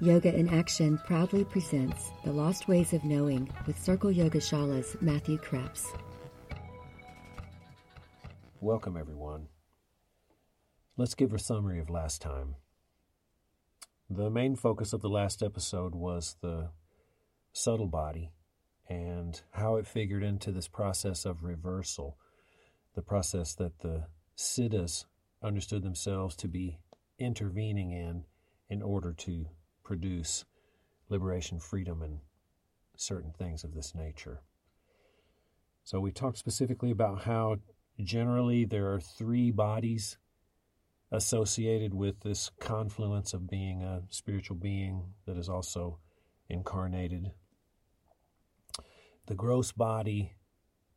Yoga in Action proudly presents The Lost Ways of Knowing with Circle Yoga Shala's Matthew Krebs. Welcome, everyone. Let's give a summary of last time. The main focus of the last episode was the subtle body and how it figured into this process of reversal, the process that the siddhas understood themselves to be intervening in in order to produce liberation, freedom, and certain things of this nature. So, we talked specifically about how generally there are three bodies associated with this confluence of being a spiritual being that is also incarnated the gross body,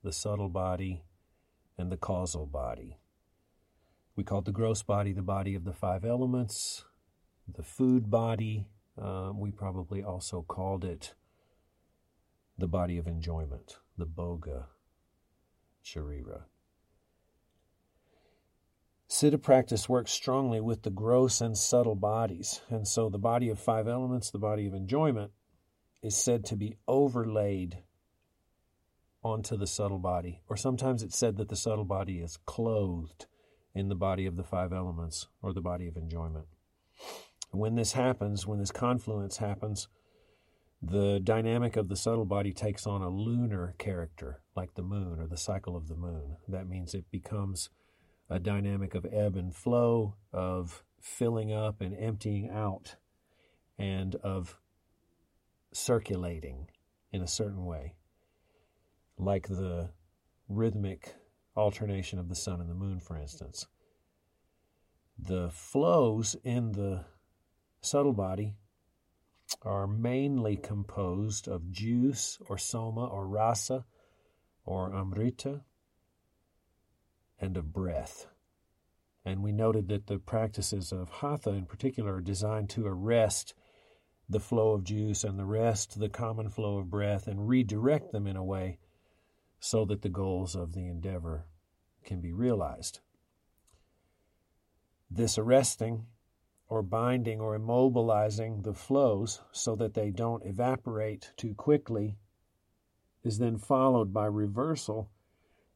the subtle body, and the causal body. We called the gross body the body of the five elements, the food body, um, we probably also called it the body of enjoyment, the Bhoga Sharira. Siddha practice works strongly with the gross and subtle bodies, and so the body of five elements, the body of enjoyment, is said to be overlaid onto the subtle body, or sometimes it's said that the subtle body is clothed in the body of the five elements or the body of enjoyment. When this happens, when this confluence happens, the dynamic of the subtle body takes on a lunar character, like the moon or the cycle of the moon. That means it becomes a dynamic of ebb and flow, of filling up and emptying out, and of circulating in a certain way, like the rhythmic alternation of the sun and the moon, for instance. The flows in the subtle body are mainly composed of juice or soma or rasa or amrita and of breath. And we noted that the practices of hatha in particular are designed to arrest the flow of juice and the rest, the common flow of breath, and redirect them in a way so that the goals of the endeavor can be realized. This arresting or binding or immobilizing the flows so that they don't evaporate too quickly is then followed by reversal,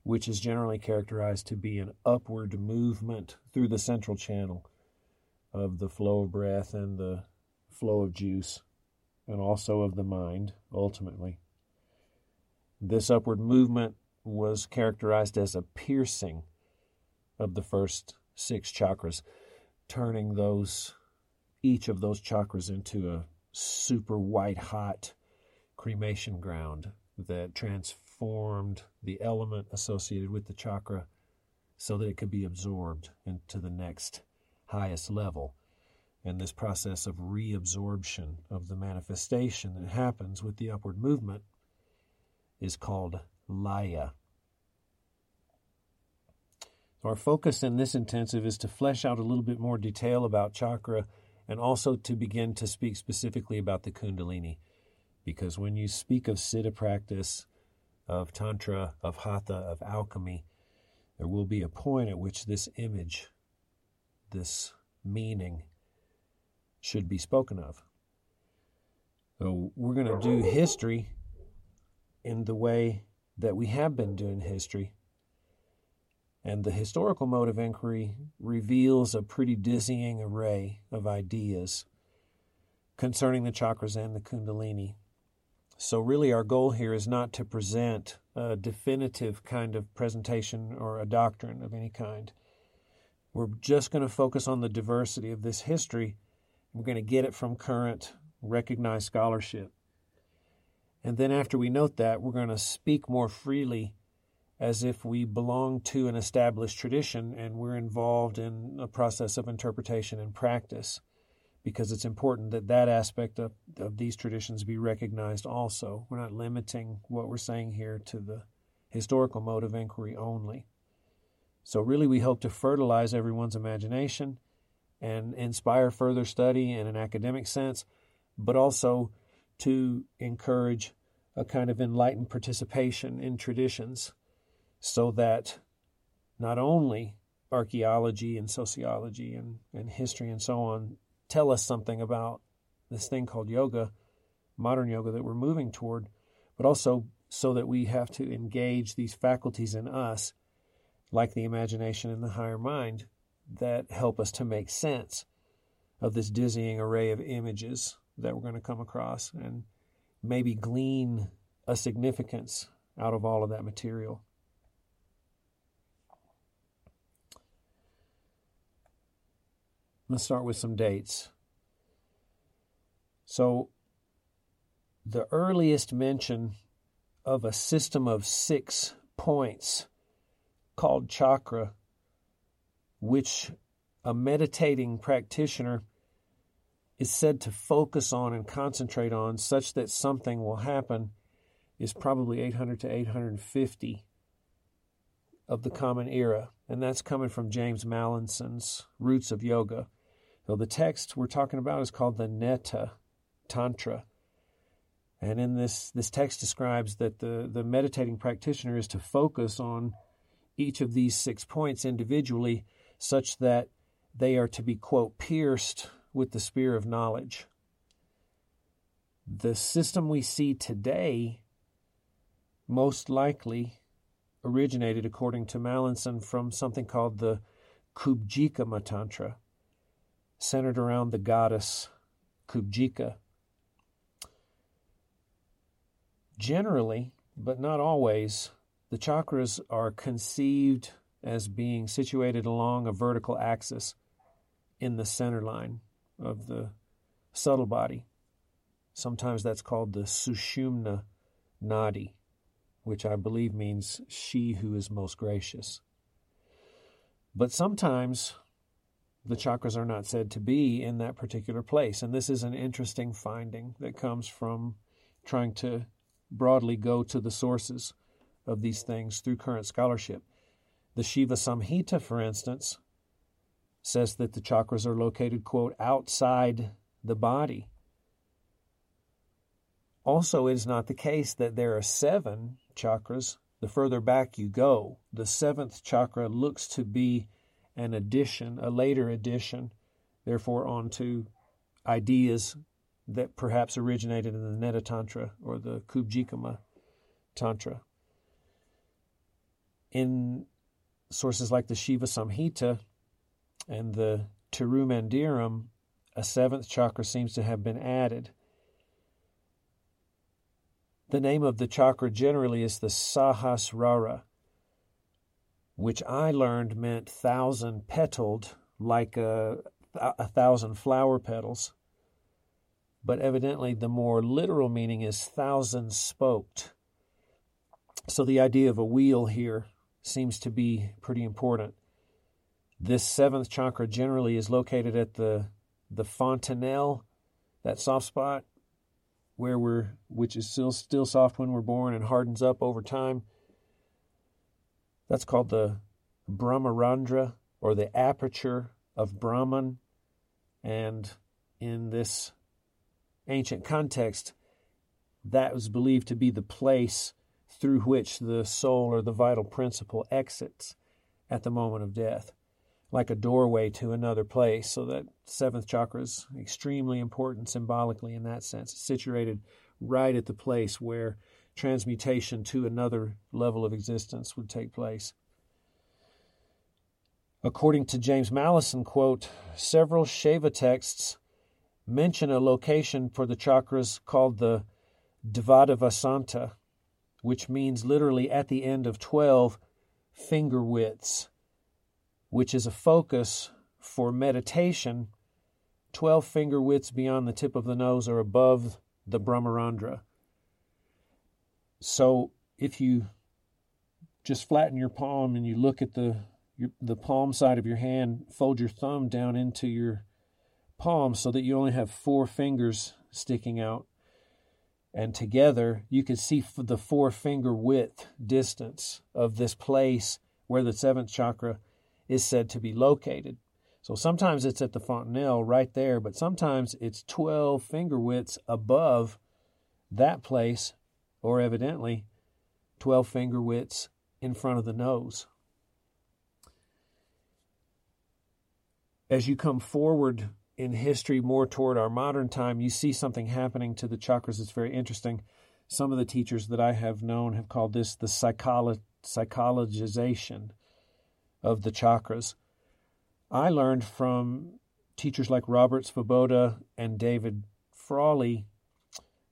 which is generally characterized to be an upward movement through the central channel of the flow of breath and the flow of juice, and also of the mind, ultimately. This upward movement was characterized as a piercing of the first six chakras turning those each of those chakras into a super white hot cremation ground that transformed the element associated with the chakra so that it could be absorbed into the next highest level. And this process of reabsorption of the manifestation that happens with the upward movement is called laya. Our focus in this intensive is to flesh out a little bit more detail about chakra and also to begin to speak specifically about the Kundalini. Because when you speak of Siddha practice, of Tantra, of Hatha, of alchemy, there will be a point at which this image, this meaning, should be spoken of. So we're going to do history in the way that we have been doing history and the historical mode of inquiry reveals a pretty dizzying array of ideas concerning the chakras and the Kundalini. So, really, our goal here is not to present a definitive kind of presentation or a doctrine of any kind. We're just going to focus on the diversity of this history. We're going to get it from current recognized scholarship. And then, after we note that, we're going to speak more freely as if we belong to an established tradition and we're involved in a process of interpretation and practice because it's important that that aspect of, of these traditions be recognized also. We're not limiting what we're saying here to the historical mode of inquiry only. So, really, we hope to fertilize everyone's imagination and inspire further study in an academic sense, but also to encourage a kind of enlightened participation in traditions so that not only archaeology and sociology and, and history and so on tell us something about this thing called yoga, modern yoga that we're moving toward, but also so that we have to engage these faculties in us, like the imagination and the higher mind, that help us to make sense of this dizzying array of images that we're going to come across and maybe glean a significance out of all of that material. Let's start with some dates. So, the earliest mention of a system of six points called chakra, which a meditating practitioner is said to focus on and concentrate on such that something will happen is probably 800 to 850 of the Common Era. And that's coming from James Mallinson's Roots of Yoga. So the text we're talking about is called the Netra Tantra. And in this, this text describes that the, the meditating practitioner is to focus on each of these six points individually such that they are to be, quote, pierced with the spear of knowledge. The system we see today most likely originated, according to Mallinson, from something called the Kubjikama Tantra, centered around the goddess Kubjika. Generally, but not always, the chakras are conceived as being situated along a vertical axis in the center line of the subtle body. Sometimes that's called the Sushumna Nadi, which I believe means she who is most gracious. But sometimes the chakras are not said to be in that particular place. And this is an interesting finding that comes from trying to broadly go to the sources of these things through current scholarship. The Shiva Samhita, for instance, says that the chakras are located, quote, outside the body. Also, it is not the case that there are seven chakras. The further back you go, the seventh chakra looks to be an addition, a later addition, therefore, onto ideas that perhaps originated in the Netra Tantra or the Kubjikama Tantra. In sources like the Shiva Samhita and the Tirumandiram, a seventh chakra seems to have been added. The name of the chakra generally is the Sahasrara, which I learned meant thousand petaled, like a, a thousand flower petals. But evidently, the more literal meaning is thousand spoked. So the idea of a wheel here seems to be pretty important. This seventh chakra generally is located at the the fontanelle, that soft spot where we're which is still still soft when we're born and hardens up over time. That's called the Brahmarandhra or the aperture of Brahman. And in this ancient context, that was believed to be the place through which the soul or the vital principle exits at the moment of death, like a doorway to another place. So that seventh chakra is extremely important symbolically in that sense. Situated right at the place where transmutation to another level of existence would take place. According to James Mallinson, quote, several Shaiva texts mention a location for the chakras called the Dvadavasanta, which means literally at the end of 12 finger widths, which is a focus for meditation. 12 finger widths beyond the tip of the nose are above the Brahmarandhra. So if you just flatten your palm and you look at the your, the palm side of your hand, fold your thumb down into your palm so that you only have four fingers sticking out. And together, you can see the four finger width distance of this place where the seventh chakra is said to be located. So sometimes it's at the fontanelle right there, but sometimes it's 12 finger widths above that place or evidently 12 finger widths in front of the nose. As you come forward in history, more toward our modern time, you see something happening to the chakras that's very interesting. Some of the teachers that I have known have called this the psycholo- psychologization of the chakras. I learned from teachers like Robert Svoboda and David Frawley,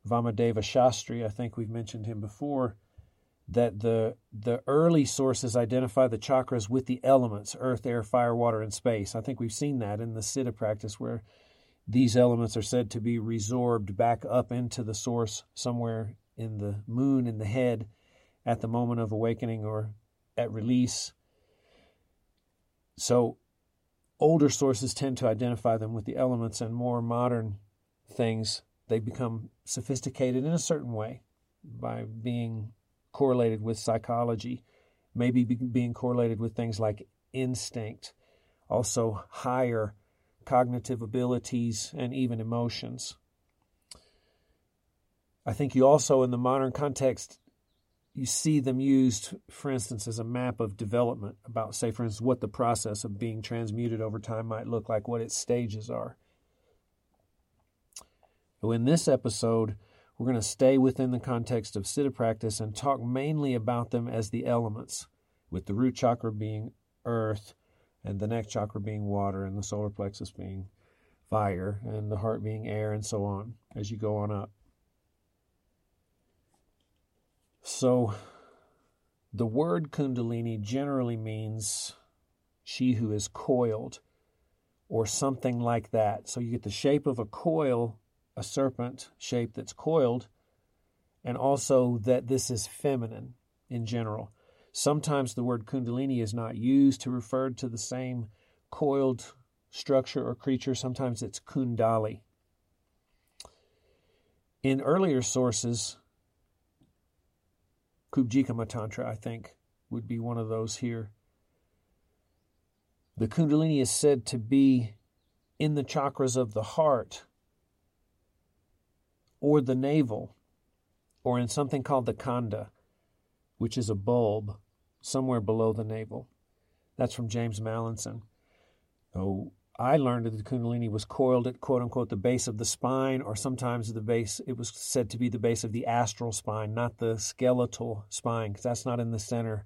Vamadeva Shastri, I think we've mentioned him before, that the the early sources identify the chakras with the elements earth air fire water and space. I think we've seen that in the siddha practice where these elements are said to be resorbed back up into the source somewhere in the moon in the head at the moment of awakening or at release. So older sources tend to identify them with the elements and more modern things they become sophisticated in a certain way by being correlated with psychology, maybe be, being correlated with things like instinct, also higher cognitive abilities, and even emotions. I think you also, in the modern context, you see them used, for instance, as a map of development about, say, for instance, what the process of being transmuted over time might look like, what its stages are. So in this episode, we're going to stay within the context of Siddha practice and talk mainly about them as the elements, with the root chakra being earth, and the neck chakra being water, and the solar plexus being fire, and the heart being air, and so on as you go on up. So, the word Kundalini generally means she who is coiled or something like that. So, you get the shape of a coil a serpent shape that's coiled, and also that this is feminine in general. Sometimes the word kundalini is not used to refer to the same coiled structure or creature. Sometimes it's kundali. In earlier sources, Kubjikama Tantra, I think, would be one of those here. The Kundalini is said to be in the chakras of the heart or the navel, or in something called the kanda, which is a bulb somewhere below the navel. That's from James Mallinson. Oh, I learned that the Kundalini was coiled at quote unquote the base of the spine, or sometimes the base, it was said to be the base of the astral spine, not the skeletal spine, because that's not in the center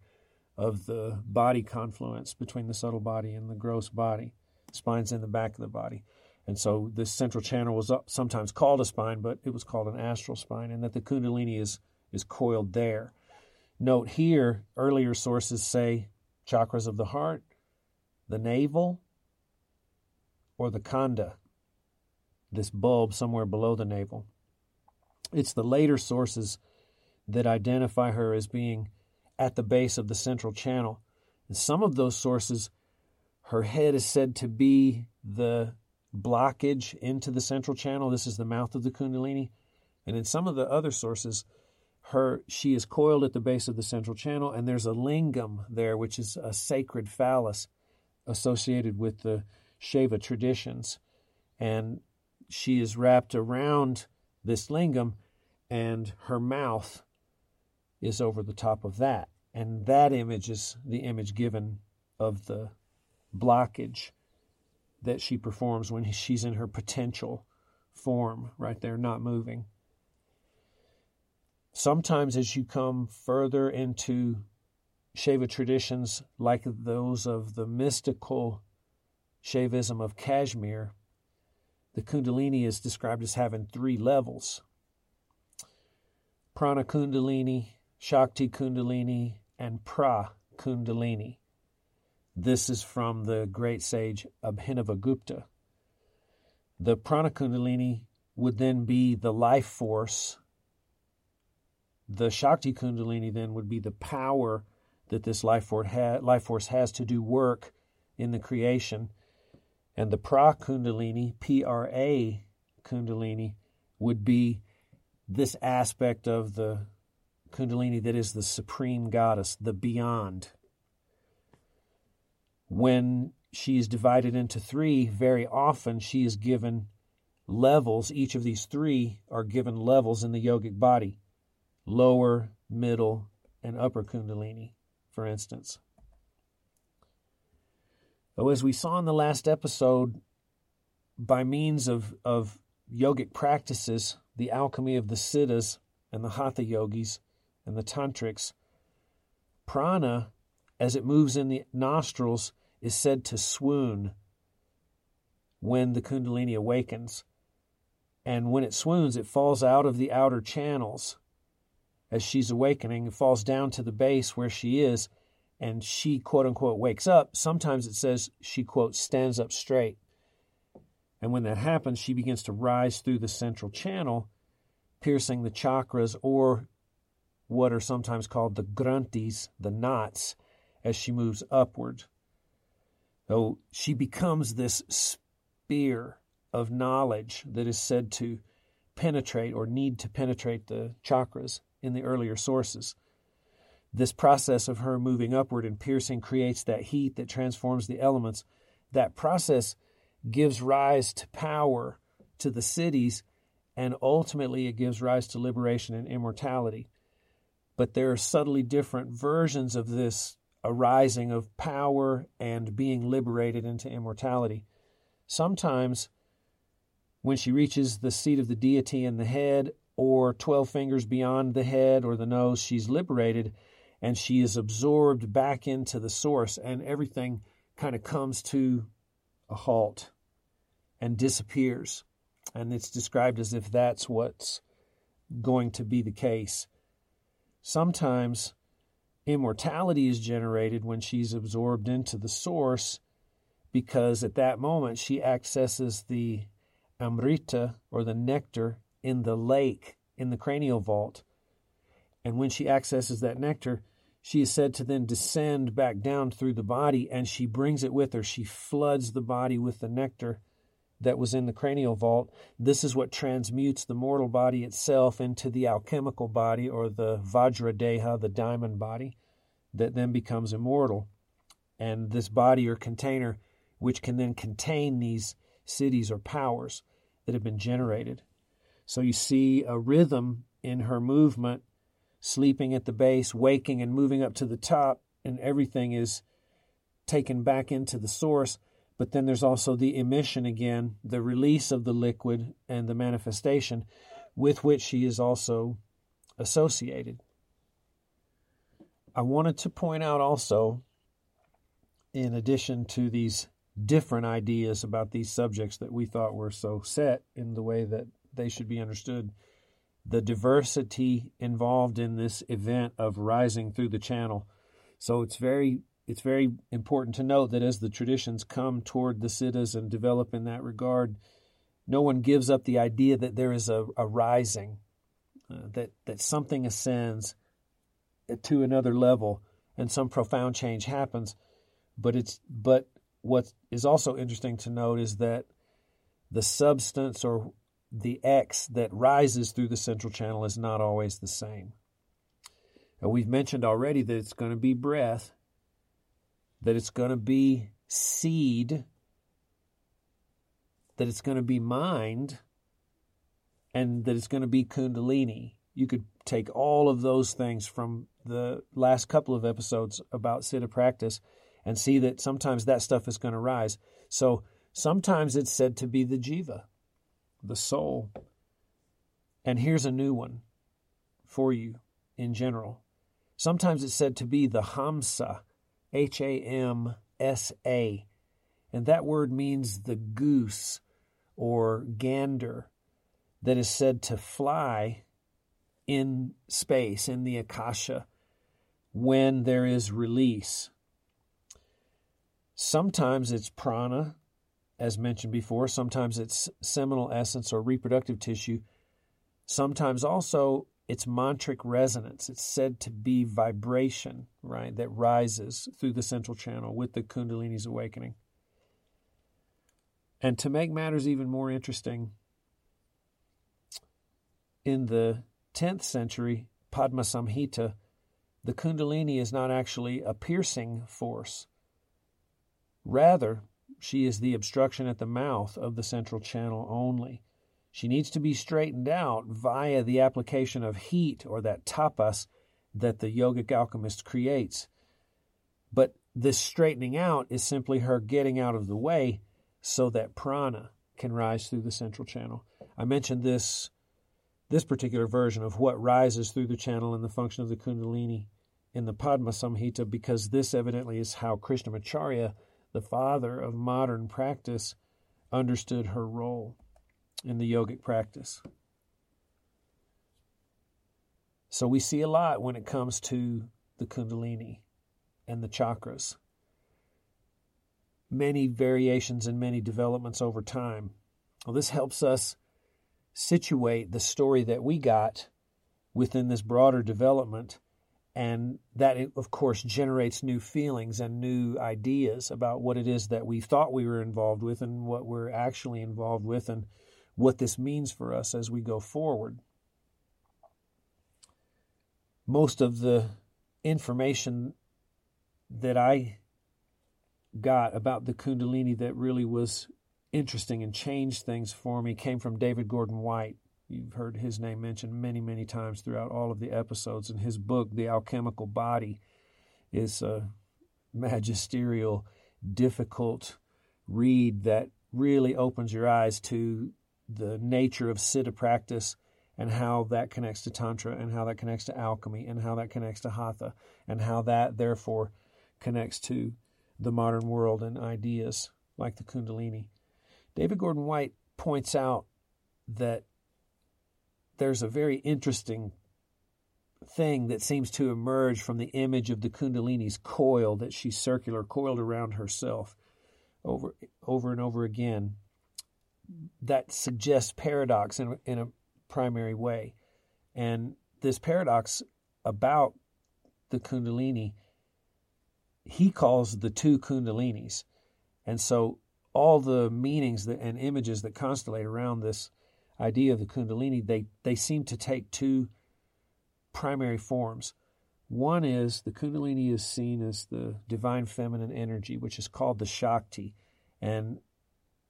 of the body confluence between the subtle body and the gross body. Spine's in the back of the body. And so this central channel was sometimes called a spine, but it was called an astral spine, and that the Kundalini is, is coiled there. Note here, earlier sources say chakras of the heart, the navel, or the kanda, this bulb somewhere below the navel. It's the later sources that identify her as being at the base of the central channel. In some of those sources, her head is said to be the blockage into the central channel. This is the mouth of the Kundalini. And in some of the other sources, her she is coiled at the base of the central channel, and there's a lingam there, which is a sacred phallus associated with the Shaiva traditions. And she is wrapped around this lingam, and her mouth is over the top of that. And that image is the image given of the blockage that she performs when she's in her potential form, right there, not moving. Sometimes, as you come further into Shaiva traditions, like those of the mystical Shaivism of Kashmir, the Kundalini is described as having three levels Prana Kundalini, Shakti Kundalini, and Pra Kundalini. This is from the great sage Abhinavagupta. The prana kundalini would then be the life force. The Shakti kundalini then would be the power that this life force, has to do work in the creation. And the pra kundalini, P R A kundalini, would be this aspect of the kundalini that is the supreme goddess, the beyond when she is divided into three, very often she is given levels. Each of these three are given levels in the yogic body lower, middle, and upper Kundalini, for instance. Though, as we saw in the last episode, by means of, of yogic practices, the alchemy of the siddhas and the hatha yogis and the tantrics, prana, as it moves in the nostrils, is said to swoon when the kundalini awakens. And when it swoons, it falls out of the outer channels as she's awakening. It falls down to the base where she is, and she, quote unquote, wakes up. Sometimes it says she, quote, stands up straight. And when that happens, she begins to rise through the central channel, piercing the chakras or what are sometimes called the granthis, the knots, as she moves upward. So she becomes this spear of knowledge that is said to penetrate or need to penetrate the chakras in the earlier sources. This process of her moving upward and piercing creates that heat that transforms the elements. That process gives rise to power to the siddhis, and ultimately it gives rise to liberation and immortality. But there are subtly different versions of this arising of power and being liberated into immortality. Sometimes, when she reaches the seat of the deity in the head, or 12 fingers beyond the head or the nose, she's liberated and she is absorbed back into the source, and everything kind of comes to a halt and disappears. And it's described as if that's what's going to be the case. Sometimes immortality is generated when she's absorbed into the source because at that moment she accesses the amrita or the nectar in the lake in the cranial vault. And when she accesses that nectar, she is said to then descend back down through the body and she brings it with her. She floods the body with the nectar that was in the cranial vault. This is what transmutes the mortal body itself into the alchemical body or the Vajradeha, the diamond body, that then becomes immortal. And this body or container, which can then contain these siddhis or powers that have been generated. So you see a rhythm in her movement, sleeping at the base, waking and moving up to the top, and everything is taken back into the source. But then there's also the emission again, the release of the liquid and the manifestation with which she is also associated. I wanted to point out also, in addition to these different ideas about these subjects that we thought were so set in the way that they should be understood. The diversity involved in this event of rising through the channel. So it's very it's very important to note that as the traditions come toward the siddhas and develop in that regard, no one gives up the idea that there is a, a rising, uh, that that something ascends to another level and some profound change happens. But it's but what is also interesting to note is that the substance or the X that rises through the central channel is not always the same. We've mentioned already that it's going to be breath, that it's going to be seed, that it's going to be mind, and that it's going to be Kundalini. You could take all of those things from the last couple of episodes about Siddha practice and see that sometimes that stuff is going to rise. So sometimes it's said to be the jiva the soul. And here's a new one for you in general. Sometimes it's said to be the Hamsa, H A M S A. And that word means the goose or gander that is said to fly in space, in the Akasha, when there is release. Sometimes it's prana, as mentioned before. Sometimes it's seminal essence or reproductive tissue. Sometimes also it's mantric resonance. It's said to be vibration, right, that rises through the central channel with the Kundalini's awakening. And to make matters even more interesting, in the 10th century Padma Samhita, the Kundalini is not actually a piercing force. Rather, she is the obstruction at the mouth of the central channel only. She needs to be straightened out via the application of heat or that tapas that the yogic alchemist creates. But this straightening out is simply her getting out of the way so that prana, can rise through the central channel. I mentioned this this particular version of what rises through the channel and the function of the Kundalini in the Padma Samhita because this evidently is how Krishnamacharya, the father of modern practice, understood her role in the yogic practice. So we see a lot when it comes to the Kundalini and the chakras. Many variations and many developments over time. Well, this helps us situate the story that we got within this broader development. And that, of course, generates new feelings and new ideas about what it is that we thought we were involved with and what we're actually involved with and what this means for us as we go forward. Most of the information that I got about the Kundalini that really was interesting and changed things for me came from David Gordon White. You've heard his name mentioned many, many times throughout all of the episodes. And his book, The Alchemical Body, is a magisterial, difficult read that really opens your eyes to the nature of Siddha practice and how that connects to Tantra and how that connects to alchemy and how that connects to Hatha and how that therefore connects to the modern world and ideas like the Kundalini. David Gordon White points out that there's a very interesting thing that seems to emerge from the image of the Kundalini's coil that she's circular, coiled around herself over over and over again. That suggests paradox in, in a primary way. And this paradox about the Kundalini, he calls the two Kundalinis. And so all the meanings that, and images that constellate around this idea of the Kundalini, they, they seem to take two primary forms. One is the Kundalini is seen as the divine feminine energy, which is called the Shakti. And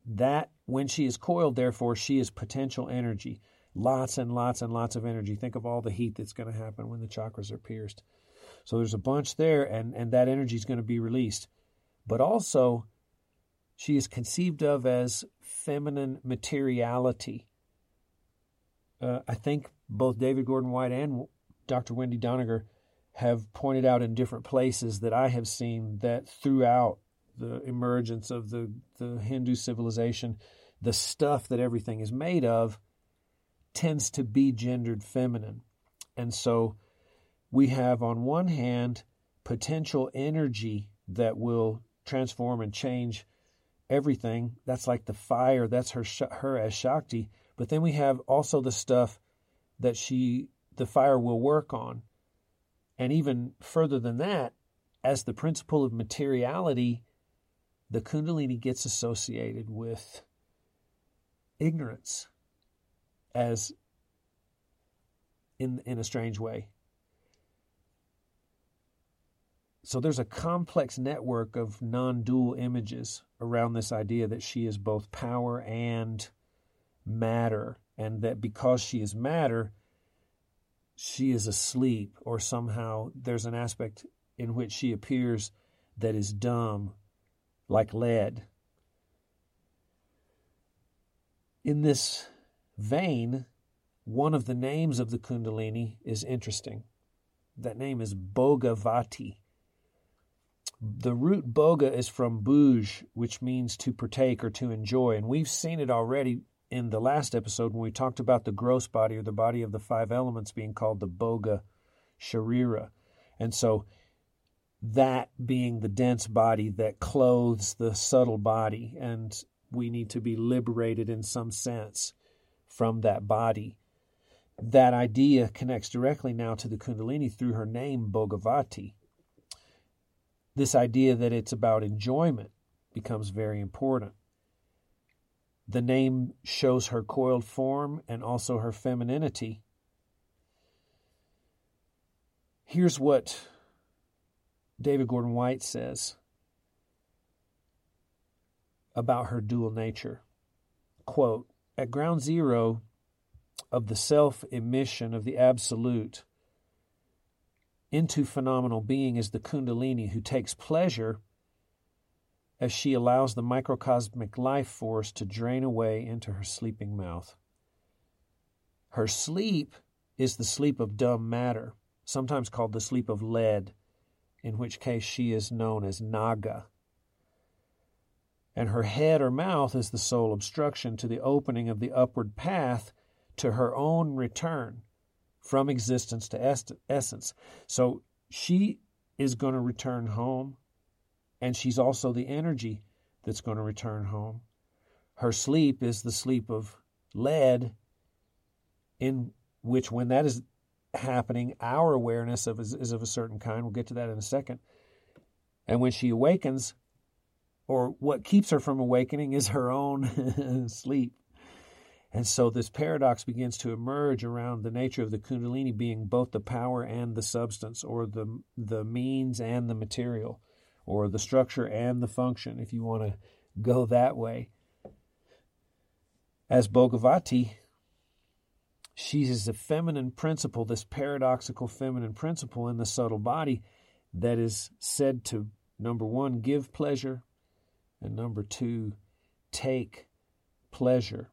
that, when she is coiled, therefore, she is potential energy. Lots and lots and lots of energy. Think of all the heat that's going to happen when the chakras are pierced. So there's a bunch there, and, and that energy is going to be released. But also, she is conceived of as feminine materiality. Uh, I think both David Gordon White and Dr. Wendy Doniger have pointed out in different places that I have seen that throughout the emergence of the, the Hindu civilization, the stuff that everything is made of tends to be gendered feminine. And so we have, on one hand, potential energy that will transform and change everything. That's like the fire. That's her her as Shakti. But then we have also the stuff that she the fire will work on, and even further than that, as the principle of materiality, the Kundalini gets associated with ignorance, as in in a strange way. So there's a complex network of non dual images around this idea that she is both power and matter, and that because she is matter, she is asleep, or somehow there's an aspect in which she appears that is dumb, like lead. In this vein, one of the names of the Kundalini is interesting. That name is Bhogavati. The root bhoga is from bhuj, which means to partake or to enjoy. And we've seen it already in the last episode when we talked about the gross body or the body of the five elements being called the bhoga sharira. And so that being the dense body that clothes the subtle body, and we need to be liberated in some sense from that body. That idea connects directly now to the Kundalini through her name, Bhogavati this idea that it's about enjoyment becomes very important. The name shows her coiled form and also her femininity. Here's what David Gordon White says about her dual nature. Quote, at ground zero of the self emission of the absolute, into phenomenal being is the Kundalini who takes pleasure as she allows the microcosmic life force to drain away into her sleeping mouth. Her sleep is the sleep of dumb matter, sometimes called the sleep of lead, in which case she is known as Naga. And her head or mouth is the sole obstruction to the opening of the upward path to her own return from existence to essence. So she is going to return home, and she's also the energy that's going to return home. Her sleep is the sleep of lead, in which, when that is happening, our awareness of is, is of a certain kind. We'll get to that in a second. And when she awakens, or what keeps her from awakening, is her own sleep. And so this paradox begins to emerge around the nature of the Kundalini being both the power and the substance, or the, the means and the material, or the structure and the function, if you want to go that way. As Bhogavati, she is a feminine principle, this paradoxical feminine principle in the subtle body that is said to, number one, give pleasure, and number two, take pleasure.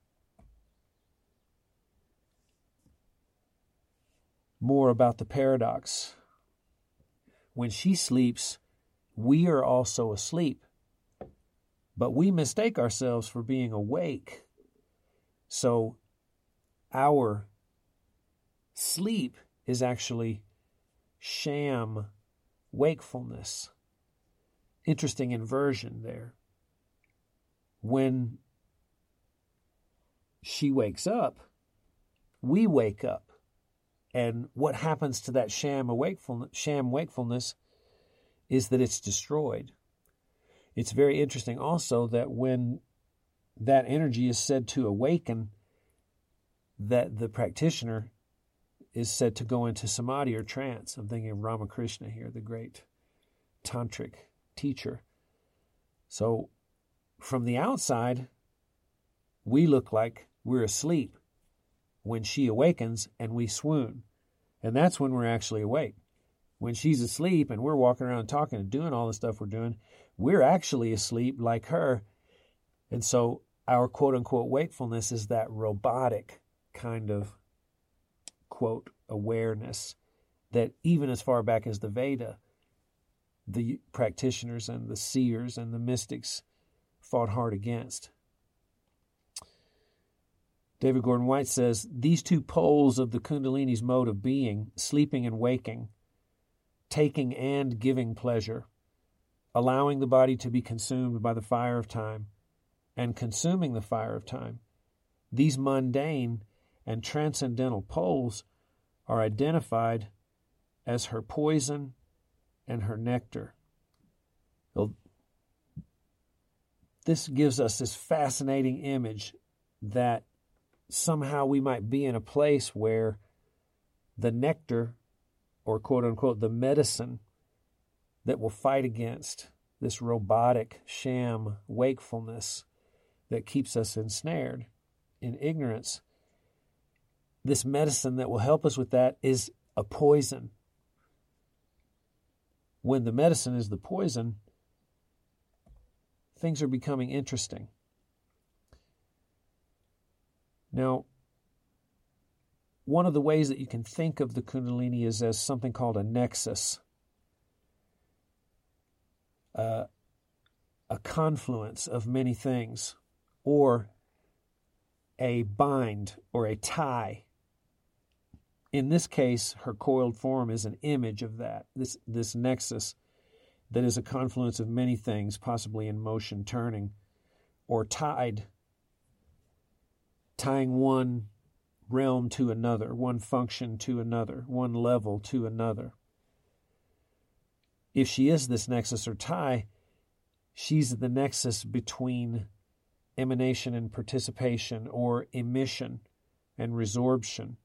more about the paradox. When she sleeps, we are also asleep, but we mistake ourselves for being awake. So our sleep is actually sham wakefulness. Interesting inversion there. When she wakes up, we wake up. And what happens to that sham wakefulness, sham wakefulness is that it's destroyed. It's very interesting also that when that energy is said to awaken, that the practitioner is said to go into samadhi or trance. I'm thinking of Ramakrishna here, the great tantric teacher. So from the outside, we look like we're asleep when she awakens and we swoon. And that's when we're actually awake. When she's asleep and we're walking around talking and doing all the stuff we're doing, we're actually asleep like her. And so our quote unquote wakefulness is that robotic kind of quote awareness that even as far back as the Veda, the practitioners and the seers and the mystics fought hard against. David Gordon White says these two poles of the Kundalini's mode of being, sleeping and waking, taking and giving pleasure, allowing the body to be consumed by the fire of time, and consuming the fire of time, these mundane and transcendental poles are identified as her poison and her nectar. Well, this gives us this fascinating image that somehow we might be in a place where the nectar, or quote unquote, the medicine that will fight against this robotic sham wakefulness that keeps us ensnared in ignorance. This medicine that will help us with that is a poison. When the medicine is the poison, things are becoming interesting. Now, one of the ways that you can think of the Kundalini is as something called a nexus, uh, a confluence of many things, or a bind or a tie. In this case, her coiled form is an image of that, this, this nexus that is a confluence of many things, possibly in motion, turning, or tied tying one realm to another, one function to another, one level to another. If she is this nexus or tie, she's the nexus between emanation and participation, or emission and resorption.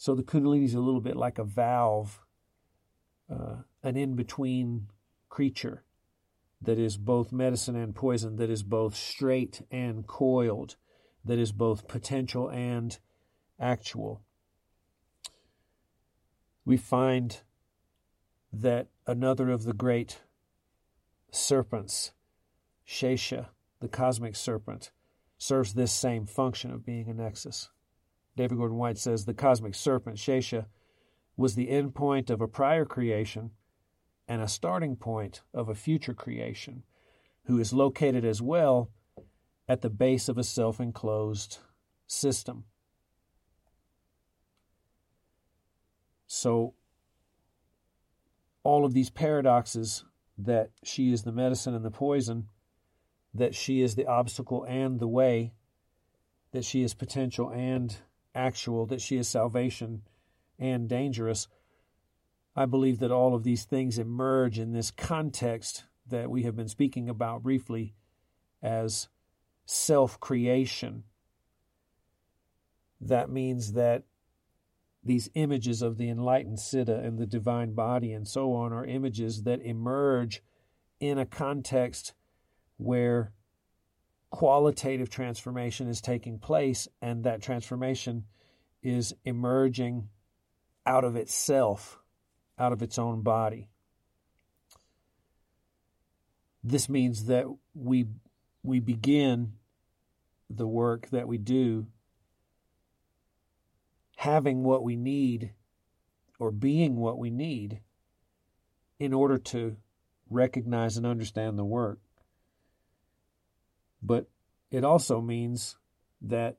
So the Kundalini is a little bit like a valve, uh, an in between creature that is both medicine and poison, that is both straight and coiled, that is both potential and actual. We find that another of the great serpents, Shesha, the cosmic serpent, serves this same function of being a nexus. David Gordon White says the cosmic serpent, Shesha, was the end point of a prior creation and a starting point of a future creation, who is located as well at the base of a self enclosed system. So, all of these paradoxes that she is the medicine and the poison, that she is the obstacle and the way, that she is potential and actual, that she is salvation and dangerous. I believe that all of these things emerge in this context that we have been speaking about briefly as self creation. That means that these images of the enlightened Siddha and the divine body and so on are images that emerge in a context where qualitative transformation is taking place and that transformation is emerging out of itself, out of its own body. This means that we we begin the work that we do having what we need or being what we need in order to recognize and understand the work. But it also means that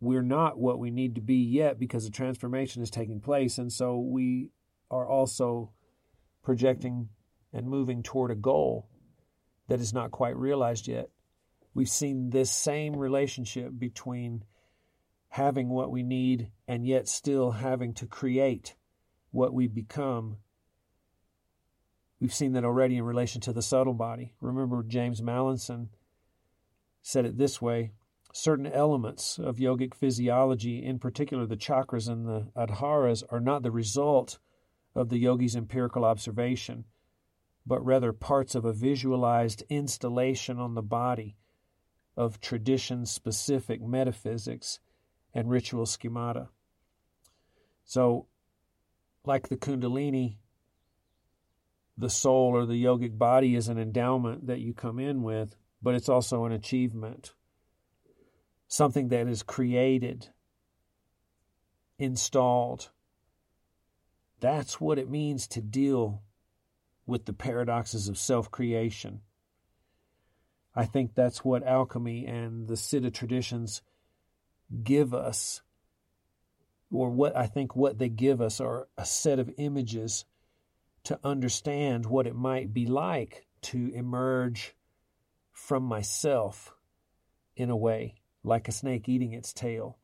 we're not what we need to be yet because the transformation is taking place. And so we are also projecting and moving toward a goal that is not quite realized yet. We've seen this same relationship between having what we need and yet still having to create what we become. We've seen that already in relation to the subtle body. Remember, James Mallinson said it this way certain elements of yogic physiology, in particular the chakras and the adharas, are not the result of the yogi's empirical observation, but rather parts of a visualized installation on the body of tradition specific metaphysics and ritual schemata. So, like the Kundalini, the soul or the yogic body is an endowment that you come in with, but it's also an achievement something that is created, installed. That's what it means to deal with the paradoxes of self creation. I think that's what alchemy and the Siddha traditions give us, or what I think what they give us are a set of images to understand what it might be like to emerge from myself in a way like a snake eating its tail,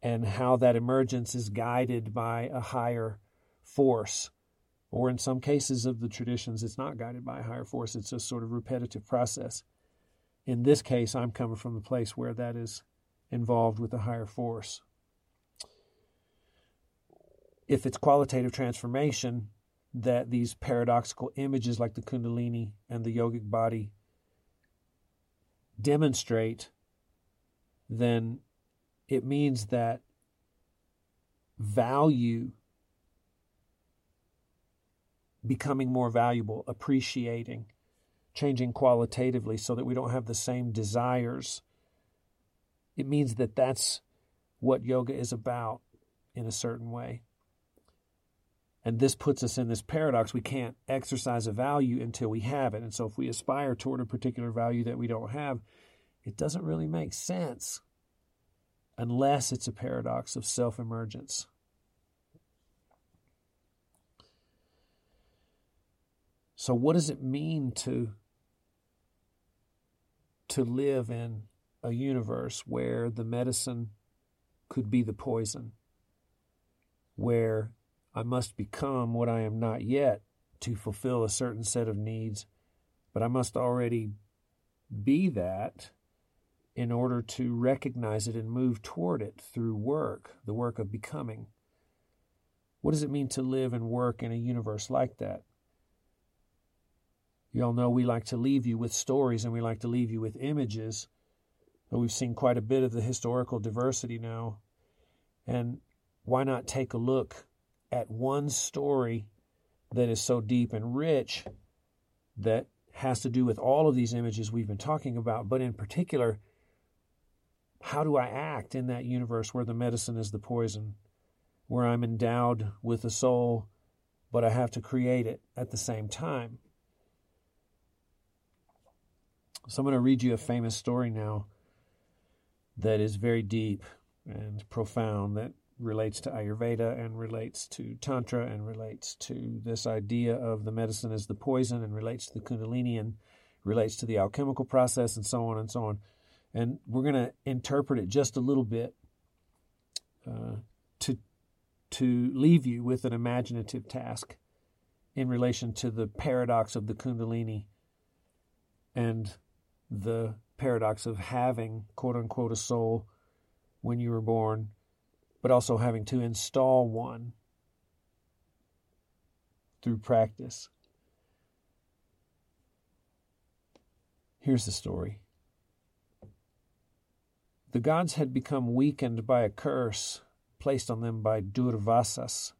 and how that emergence is guided by a higher force. Or in some cases of the traditions, it's not guided by a higher force, it's a sort of repetitive process. In this case, I'm coming from the place where that is involved with a higher force. If it's qualitative transformation, that these paradoxical images like the Kundalini and the yogic body demonstrate then it means that value becoming more valuable, appreciating, changing qualitatively so that we don't have the same desires. It means that that's what yoga is about in a certain way. And this puts us in this paradox. We can't exercise a value until we have it. And so if we aspire toward a particular value that we don't have, it doesn't really make sense unless it's a paradox of self emergence. So, what does it mean to, to live in a universe where the medicine could be the poison, where I must become what I am not yet to fulfill a certain set of needs, but I must already be that in order to recognize it and move toward it through work, the work of becoming. What does it mean to live and work in a universe like that? You all know we like to leave you with stories and we like to leave you with images, but we've seen quite a bit of the historical diversity now. And why not take a look at one story that is so deep and rich that has to do with all of these images we've been talking about, but in particular, how do I act in that universe where the medicine is the poison, where I'm endowed with a soul, but I have to create it at the same time? So I'm going to read you a famous story now that is very deep and profound that relates to Ayurveda and relates to Tantra and relates to this idea of the medicine as the poison and relates to the Kundalini and relates to the alchemical process and so on and so on. And we're going to interpret it just a little bit uh, to to leave you with an imaginative task in relation to the paradox of the Kundalini and the paradox of having quote unquote a soul when you were born, but also having to install one through practice. Here's the story. The gods had become weakened by a curse placed on them by Durvasas.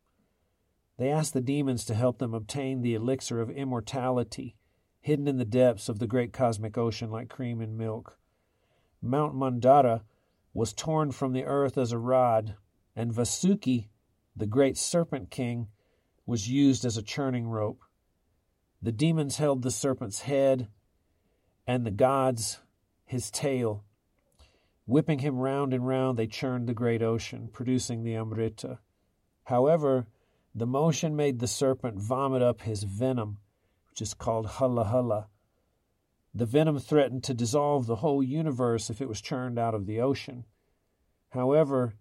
They asked the demons to help them obtain the elixir of immortality hidden in the depths of the great cosmic ocean like cream in milk. Mount Mandara was torn from the earth as a rod, and Vasuki, the great serpent king, was used as a churning rope. The demons held the serpent's head, and the gods his tail. Whipping him round and round, they churned the great ocean, producing the Amrita. However, the motion made the serpent vomit up his venom, which is called Hala Hala. The venom threatened to dissolve the whole universe if it was churned out of the ocean. However,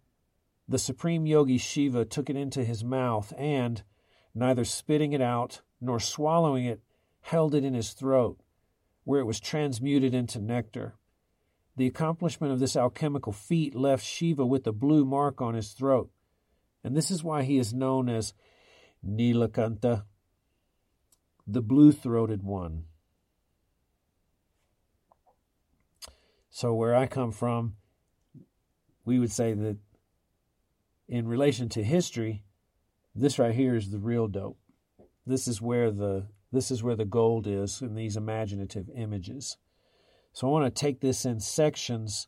the supreme yogi Shiva took it into his mouth and, neither spitting it out nor swallowing it, held it in his throat, where it was transmuted into nectar. The accomplishment of this alchemical feat left Shiva with a blue mark on his throat, and this is why he is known as Nilakanta, the blue throated one. So, where I come from, we would say that in relation to history, this right here is the real dope. This is where the this is where the gold is in these imaginative images. So I want to take this in sections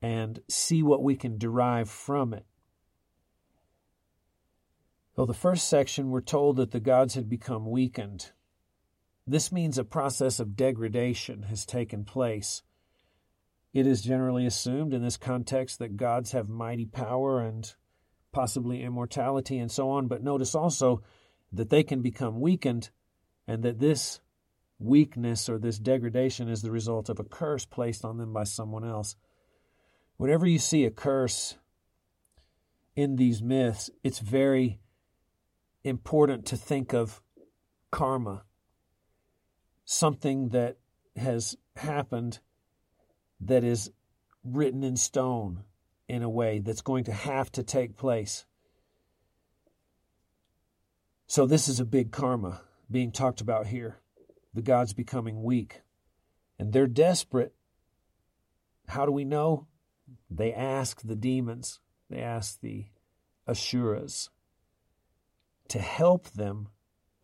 and see what we can derive from it. Well, the first section, we're told that the gods had become weakened. This means a process of degradation has taken place. It is generally assumed in this context that gods have mighty power and possibly immortality and so on, but notice also that they can become weakened and that this weakness or this degradation is the result of a curse placed on them by someone else. Whenever you see a curse in these myths, it's very important to think of karma, something that has happened that is written in stone in a way that's going to have to take place. So, this is a big karma being talked about here. The gods becoming weak. And they're desperate. How do we know? They ask the demons, they ask the Asuras to help them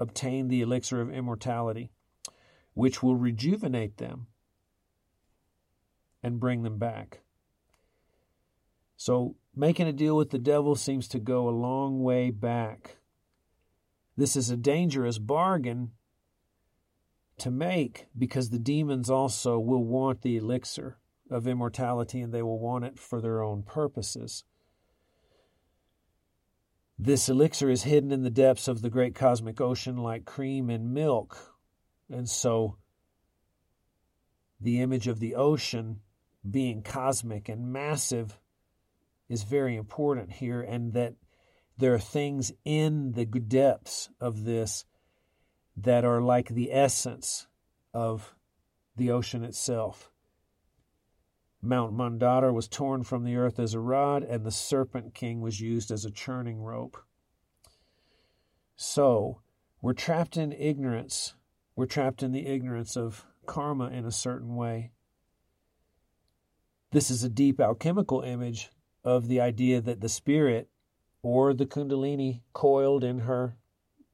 obtain the elixir of immortality, which will rejuvenate them and bring them back. So, making a deal with the devil seems to go a long way back. This is a dangerous bargain to make because the demons also will want the elixir of immortality and they will want it for their own purposes. This elixir is hidden in the depths of the great cosmic ocean like cream in milk. And so the image of the ocean being cosmic and massive is very important here, and that there are things in the depths of this that are like the essence of the ocean itself. Mount Mandara was torn from the earth as a rod, and the serpent king was used as a churning rope. So, we're trapped in ignorance. We're trapped in the ignorance of karma in a certain way. This is a deep alchemical image of the idea that the spirit or the Kundalini, coiled in her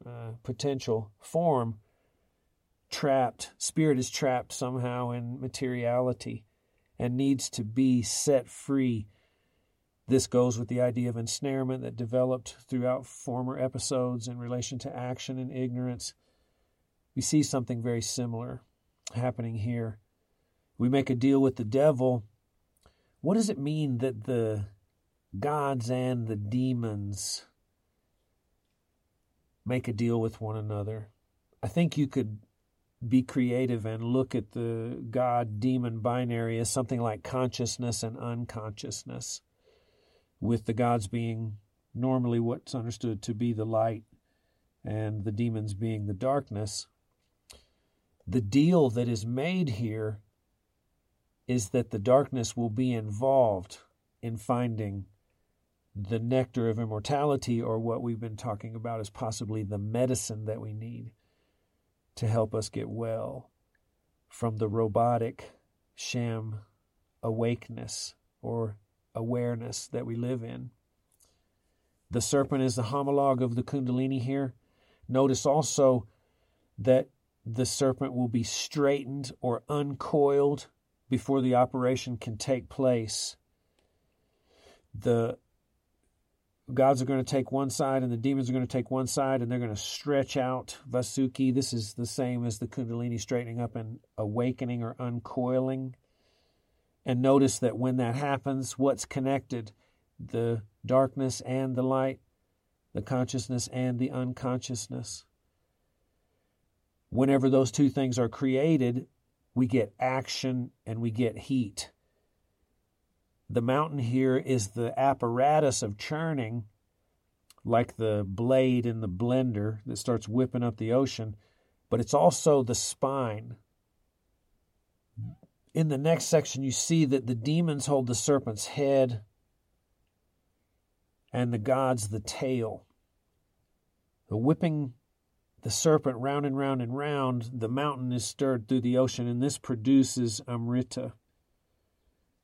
uh, potential form, trapped, spirit is trapped somehow in materiality and needs to be set free. This goes with the idea of ensnarement that developed throughout former episodes in relation to action and ignorance. We see something very similar happening here. We make a deal with the devil. What does it mean that the gods and the demons make a deal with one another? I think you could be creative and look at the God demon binary as something like consciousness and unconsciousness, with the gods being normally what's understood to be the light and the demons being the darkness. The deal that is made here is that the darkness will be involved in finding the nectar of immortality, or what we've been talking about as possibly the medicine that we need to help us get well from the robotic sham awakeness or awareness that we live in. The serpent is the homologue of the Kundalini here. Notice also that the serpent will be straightened or uncoiled before the operation can take place. The gods are going to take one side and the demons are going to take one side and they're going to stretch out Vasuki. This is the same as the Kundalini straightening up and awakening or uncoiling. And notice that when that happens, what's connected? The darkness and the light, the consciousness and the unconsciousness. Whenever those two things are created, we get action and we get heat. The mountain here is the apparatus of churning, like the blade in the blender that starts whipping up the ocean, but it's also the spine. In the next section, you see that the demons hold the serpent's head and the gods the tail. The whipping the serpent round and round and round, the mountain is stirred through the ocean, and this produces Amrita.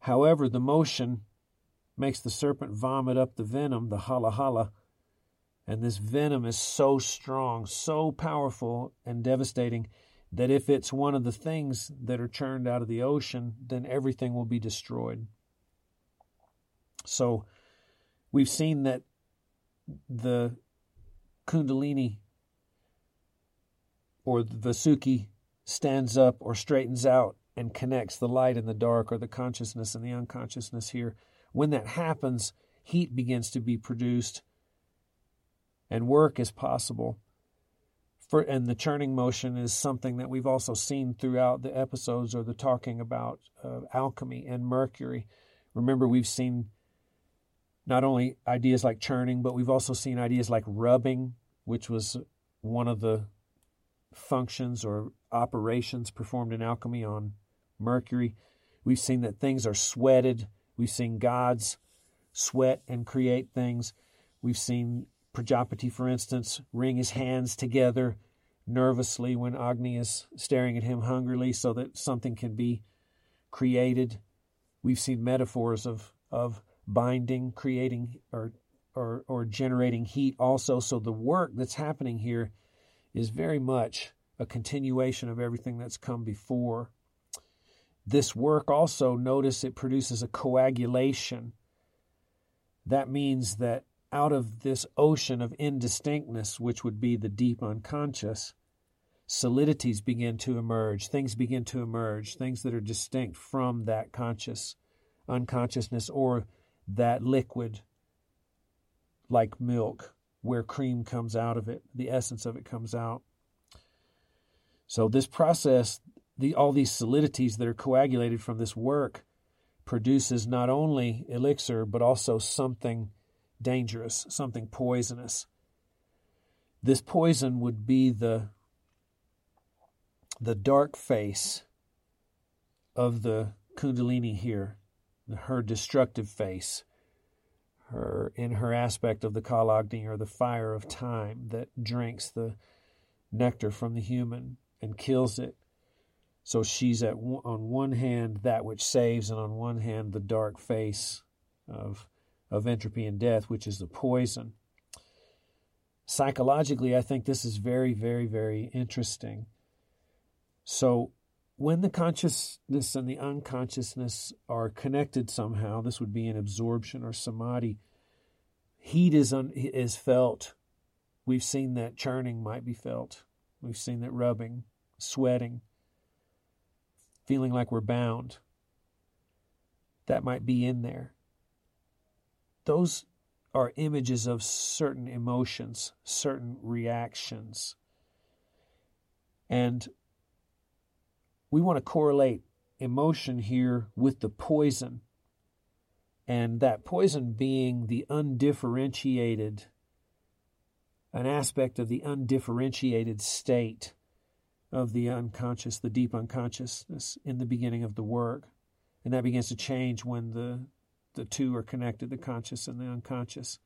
However, the motion makes the serpent vomit up the venom, the hala hala, and this venom is so strong, so powerful and devastating that if it's one of the things that are churned out of the ocean, then everything will be destroyed. So we've seen that the Kundalini or the Vasuki stands up or straightens out and connects the light and the dark or the consciousness and the unconsciousness here. When that happens, heat begins to be produced and work is possible. For, and the churning motion is something that we've also seen throughout the episodes or the talking about uh, alchemy and mercury. Remember, we've seen not only ideas like churning, but we've also seen ideas like rubbing, which was one of the functions or operations performed in alchemy on Mercury. We've seen that things are sweated. We've seen gods sweat and create things. We've seen Prajapati, for instance, wring his hands together nervously when Agni is staring at him hungrily so that something can be created. We've seen metaphors of, of binding, creating, or, or, or generating heat also. So the work that's happening here is very much a continuation of everything that's come before. This work also, notice it produces a coagulation. That means that out of this ocean of indistinctness, which would be the deep unconscious, solidities begin to emerge, things begin to emerge, things that are distinct from that conscious unconsciousness or that liquid like milk where cream comes out of it, the essence of it comes out. So this process, the all these solidities that are coagulated from this work produces not only elixir but also something dangerous, something poisonous. This poison would be the the dark face of the kundalini here, her destructive face her in her aspect of the Kalagni or the fire of time that drinks the nectar from the human and kills it. So she's at on one hand that which saves, and on one hand the dark face of of entropy and death, which is the poison. Psychologically, I think this is very, very, very interesting. So, when the consciousness and the unconsciousness are connected somehow, this would be an absorption or samadhi. Heat is un, is felt. We've seen that churning might be felt. We've seen that rubbing, sweating, feeling like we're bound. That might be in there. Those are images of certain emotions, certain reactions. And we want to correlate emotion here with the poison, and that poison being the undifferentiated, an aspect of the undifferentiated state of the unconscious, the deep unconsciousness in the beginning of the work. And that begins to change when the the two are connected, the conscious and the unconscious.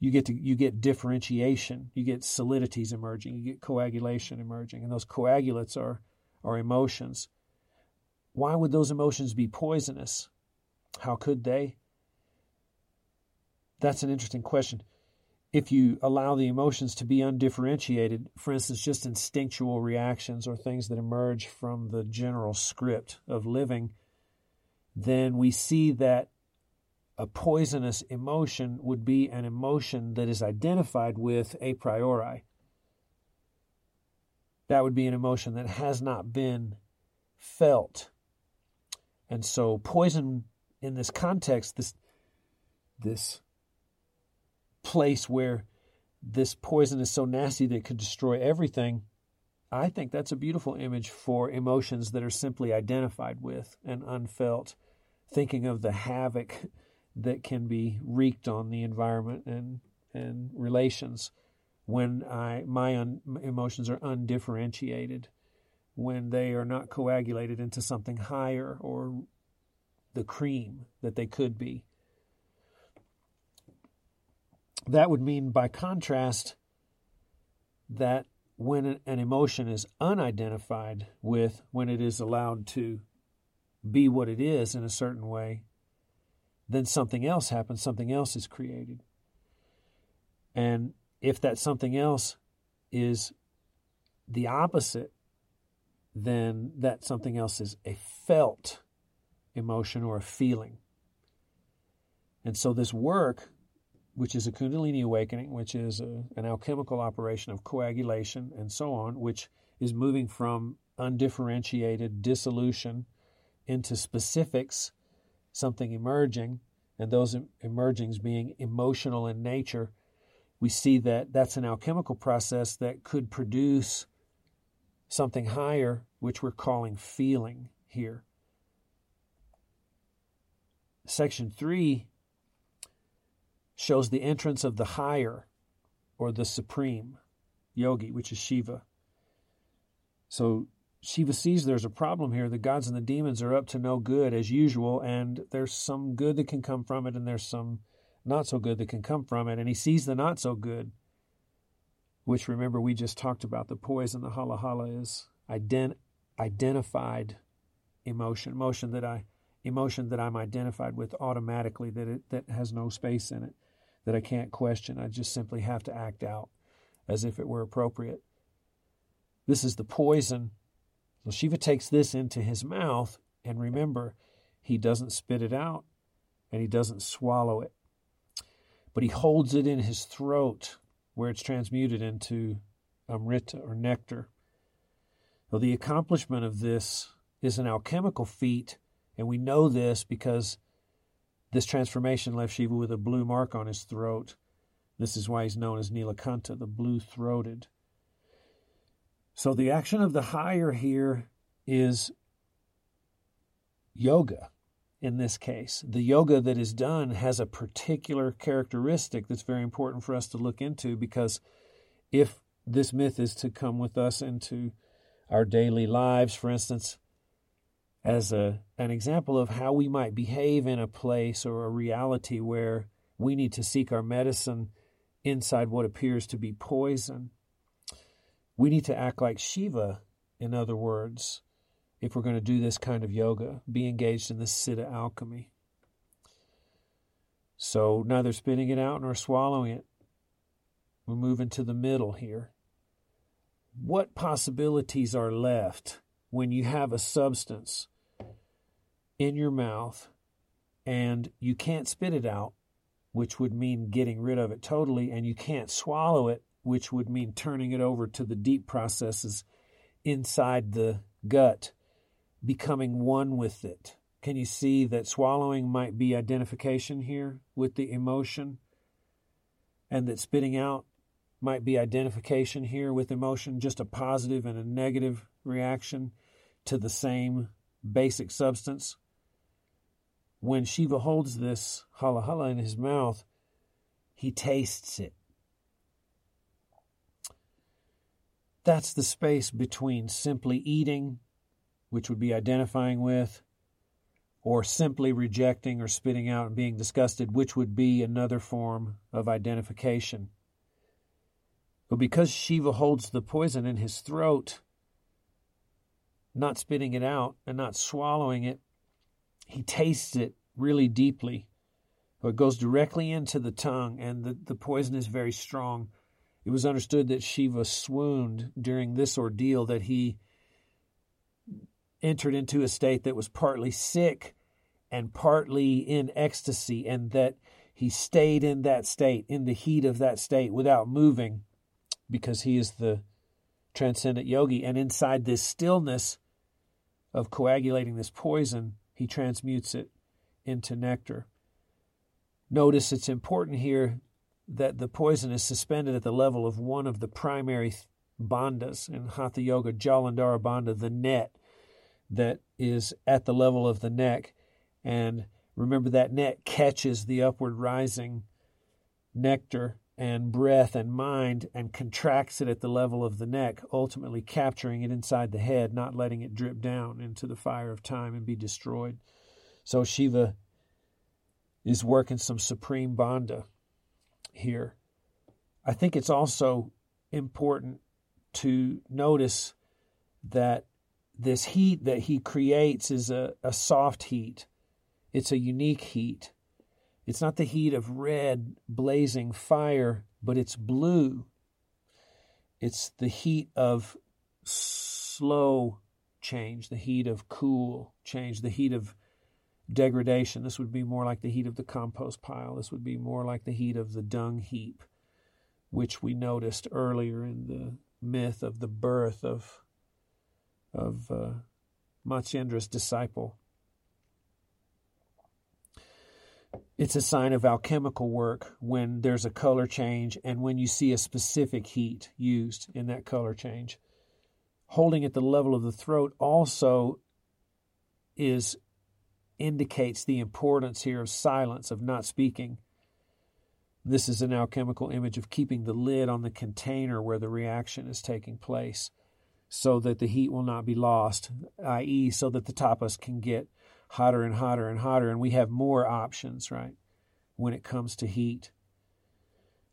You get to you get differentiation, you get solidities emerging, you get coagulation emerging, and those coagulates are are emotions. Why would those emotions be poisonous? How could they? That's an interesting question. If you allow the emotions to be undifferentiated, for instance, just instinctual reactions or things that emerge from the general script of living, then we see that a poisonous emotion would be an emotion that is identified with a priori. That would be an emotion that has not been felt. And so poison in this context, this this place where this poison is so nasty that it could destroy everything, I think that's a beautiful image for emotions that are simply identified with and unfelt, thinking of the havoc that can be wreaked on the environment and and relations when I my un, emotions are undifferentiated, when they are not coagulated into something higher or the cream that they could be. That would mean, by contrast, that when an emotion is unidentified with, when it is allowed to be what it is in a certain way, then something else happens, something else is created. And if that something else is the opposite, then that something else is a felt emotion or a feeling. And so this work, which is a Kundalini awakening, which is a, an alchemical operation of coagulation and so on, which is moving from undifferentiated dissolution into specifics something emerging, and those emergings being emotional in nature, we see that that's an alchemical process that could produce something higher, which we're calling feeling here. Section 3 shows the entrance of the higher or the supreme yogi, which is Shiva. So Shiva sees there's a problem here. The gods and the demons are up to no good as usual, and there's some good that can come from it, and there's some not so good that can come from it. And he sees the not so good, which remember we just talked about the poison, the hala hala is ident- identified emotion, emotion that I emotion that I'm identified with automatically, that it that has no space in it, that I can't question. I just simply have to act out as if it were appropriate. This is the poison so Shiva takes this into his mouth, and remember, he doesn't spit it out and he doesn't swallow it, but he holds it in his throat where it's transmuted into um, amrita or nectar. Well, the accomplishment of this is an alchemical feat, and we know this because this transformation left Shiva with a blue mark on his throat. This is why he's known as Nilakanta, the blue throated. So the action of the higher here is yoga in this case. The yoga that is done has a particular characteristic that's very important for us to look into because if this myth is to come with us into our daily lives, for instance, as a, an example of how we might behave in a place or a reality where we need to seek our medicine inside what appears to be poison we need to act like Shiva, in other words, if we're going to do this kind of yoga, be engaged in this Siddha alchemy. So neither spitting it out nor swallowing it. We're moving to the middle here. what possibilities are left when you have a substance in your mouth and you can't spit it out, which would mean getting rid of it totally, and you can't swallow it, which would mean turning it over to the deep processes inside the gut, becoming one with it. Can you see that swallowing might be identification here with the emotion? And that spitting out might be identification here with emotion, just a positive and a negative reaction to the same basic substance. When Shiva holds this hala hala in his mouth, he tastes it. That's the space between simply eating, which would be identifying with, or simply rejecting or spitting out and being disgusted, which would be another form of identification. But because Shiva holds the poison in his throat, not spitting it out and not swallowing it, he tastes it really deeply. It goes directly into the tongue, and the, the poison is very strong. It was understood that Shiva swooned during this ordeal, that he entered into a state that was partly sick and partly in ecstasy, and that he stayed in that state, in the heat of that state, without moving, because he is the transcendent yogi. And inside this stillness of coagulating this poison, he transmutes it into nectar. Notice it's important here that the poison is suspended at the level of one of the primary bandhas in Hatha Yoga, Jalandhara Bandha, the net that is at the level of the neck. And remember that neck catches the upward rising nectar and breath and mind and contracts it at the level of the neck, ultimately capturing it inside the head, not letting it drip down into the fire of time and be destroyed. So Shiva is working some supreme bandha here. I think it's also important to notice that this heat that he creates is a, a soft heat. It's a unique heat. It's not the heat of red blazing fire, but it's blue. It's the heat of slow change, the heat of cool change, the heat of degradation. This would be more like the heat of the compost pile. This would be more like the heat of the dung heap, which we noticed earlier in the myth of the birth of of uh, Matsyendra's disciple. It's a sign of alchemical work when there's a color change and when you see a specific heat used in that color change. Holding at the level of the throat also is indicates the importance here of silence, of not speaking. This is an alchemical image of keeping the lid on the container where the reaction is taking place so that the heat will not be lost, i.e., so that the tapas can get hotter and hotter and hotter, and we have more options, right, when it comes to heat.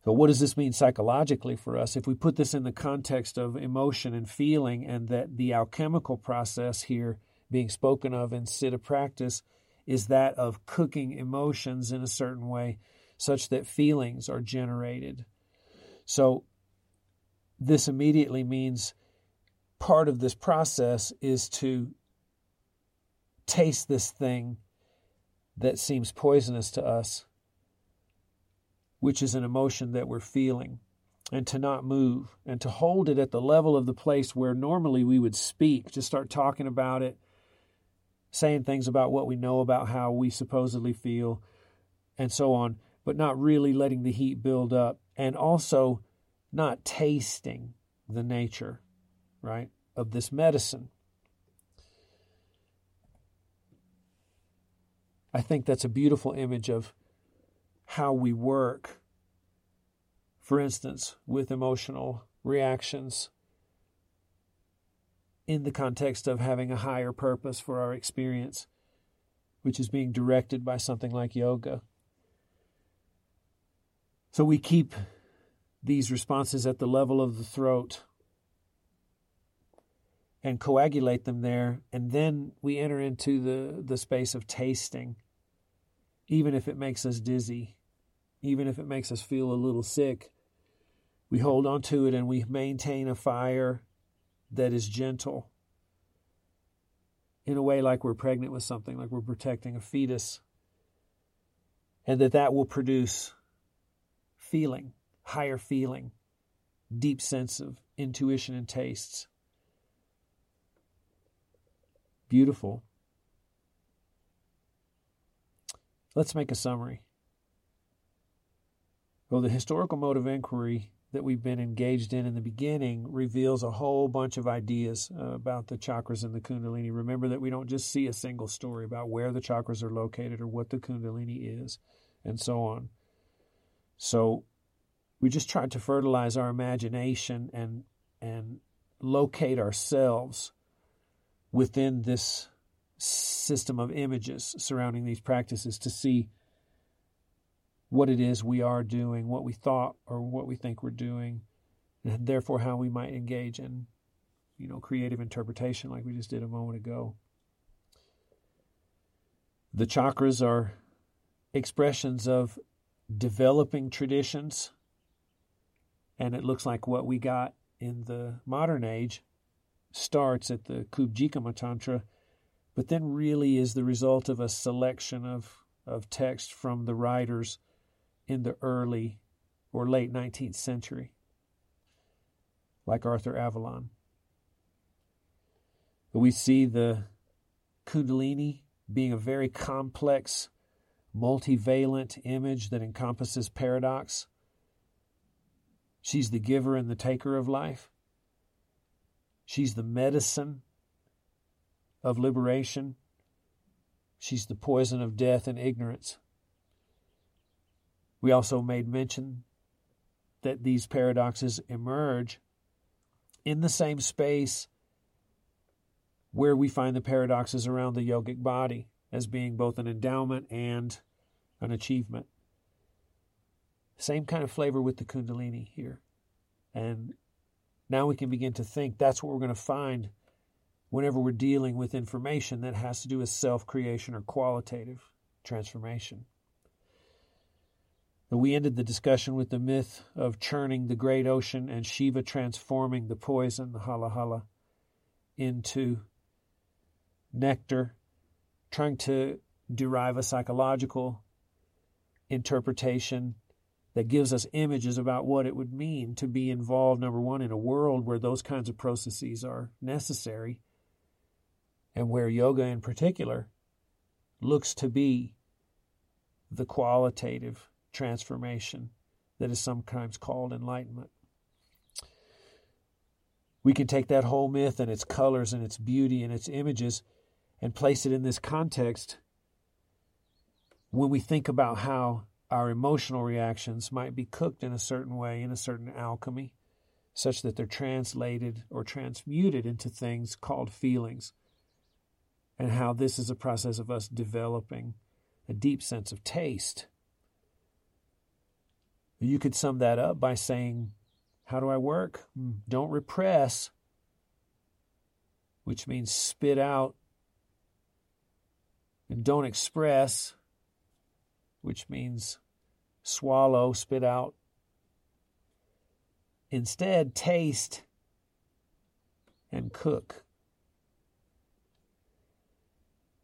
So, what does this mean psychologically for us? If we put this in the context of emotion and feeling, and that the alchemical process here being spoken of in Siddha practice is that of cooking emotions in a certain way such that feelings are generated. So, this immediately means part of this process is to taste this thing that seems poisonous to us, which is an emotion that we're feeling, and to not move, and to hold it at the level of the place where normally we would speak, to start talking about it saying things about what we know about how we supposedly feel and so on, but not really letting the heat build up and also not tasting the nature, right, of this medicine. I think that's a beautiful image of how we work, for instance, with emotional reactions in the context of having a higher purpose for our experience, which is being directed by something like yoga. So we keep these responses at the level of the throat and coagulate them there, and then we enter into the, the space of tasting, even if it makes us dizzy, even if it makes us feel a little sick. We hold on to it and we maintain a fire that is gentle in a way like we're pregnant with something, like we're protecting a fetus, and that that will produce feeling, higher feeling, deep sense of intuition and tastes. Beautiful. Let's make a summary. Well, the historical mode of inquiry that we've been engaged in in the beginning reveals a whole bunch of ideas uh, about the chakras and the Kundalini. Remember that we don't just see a single story about where the chakras are located or what the Kundalini is, and so on. So we just tried to fertilize our imagination and and locate ourselves within this system of images surrounding these practices to see what it is we are doing, what we thought or what we think we're doing, and therefore how we might engage in, you know, creative interpretation like we just did a moment ago. The chakras are expressions of developing traditions, and it looks like what we got in the modern age starts at the Kubjikama Tantra, but then really is the result of a selection of, of text from the writers in the early or late 19th century, like Arthur Avalon. We see the Kundalini being a very complex, multivalent image that encompasses paradox. She's the giver and the taker of life. She's the medicine of liberation. She's the poison of death and ignorance. We also made mention that these paradoxes emerge in the same space where we find the paradoxes around the yogic body as being both an endowment and an achievement. Same kind of flavor with the Kundalini here. And now we can begin to think that's what we're going to find whenever we're dealing with information that has to do with self creation or qualitative transformation. We ended the discussion with the myth of churning the great ocean and Shiva transforming the poison, the hala hala, into nectar, trying to derive a psychological interpretation that gives us images about what it would mean to be involved, number one, in a world where those kinds of processes are necessary, and where yoga in particular looks to be the qualitative transformation that is sometimes called enlightenment. We can take that whole myth and its colors and its beauty and its images and place it in this context when we think about how our emotional reactions might be cooked in a certain way, in a certain alchemy, such that they're translated or transmuted into things called feelings, and how this is a process of us developing a deep sense of taste you could sum that up by saying, How do I work? Hmm, don't repress, which means spit out, and don't express, which means swallow, spit out. Instead, taste and cook.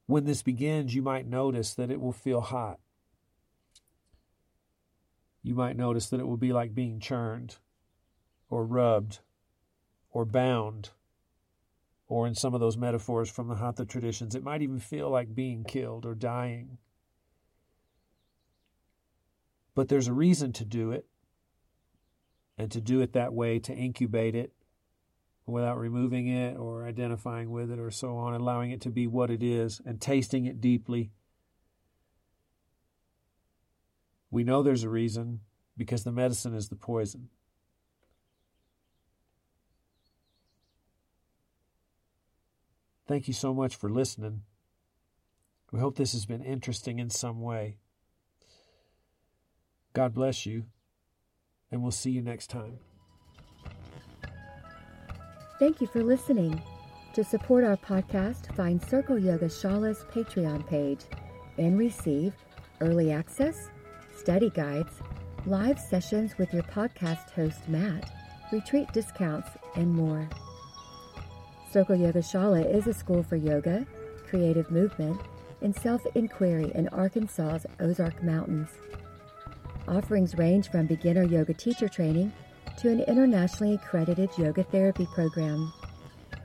When this begins, you might notice that it will feel hot you might notice that it will be like being churned or rubbed or bound. Or in some of those metaphors from the Hatha traditions, it might even feel like being killed or dying. But there's a reason to do it, and to do it that way, to incubate it without removing it or identifying with it or so on, allowing it to be what it is and tasting it deeply We know there's a reason because the medicine is the poison. Thank you so much for listening. We hope this has been interesting in some way. God bless you, and we'll see you next time. Thank you for listening. To support our podcast, find Circle Yoga Shala's Patreon page and receive early access study guides, live sessions with your podcast host, Matt, retreat discounts, and more. Circle Yoga Shala is a school for yoga, creative movement, and self inquiry in Arkansas's Ozark Mountains. Offerings range from beginner yoga teacher training to an internationally accredited yoga therapy program,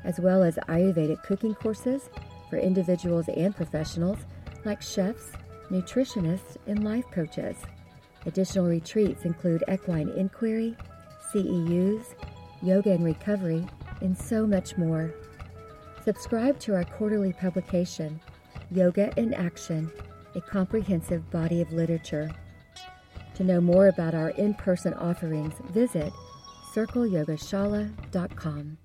as well as Ayurvedic cooking courses for individuals and professionals like chefs, nutritionists, and life coaches. Additional retreats include equine inquiry, CEUs, yoga and recovery, and so much more. Subscribe to our quarterly publication, Yoga in Action, a comprehensive body of literature. To know more about our in person offerings, visit circleyogashala.com.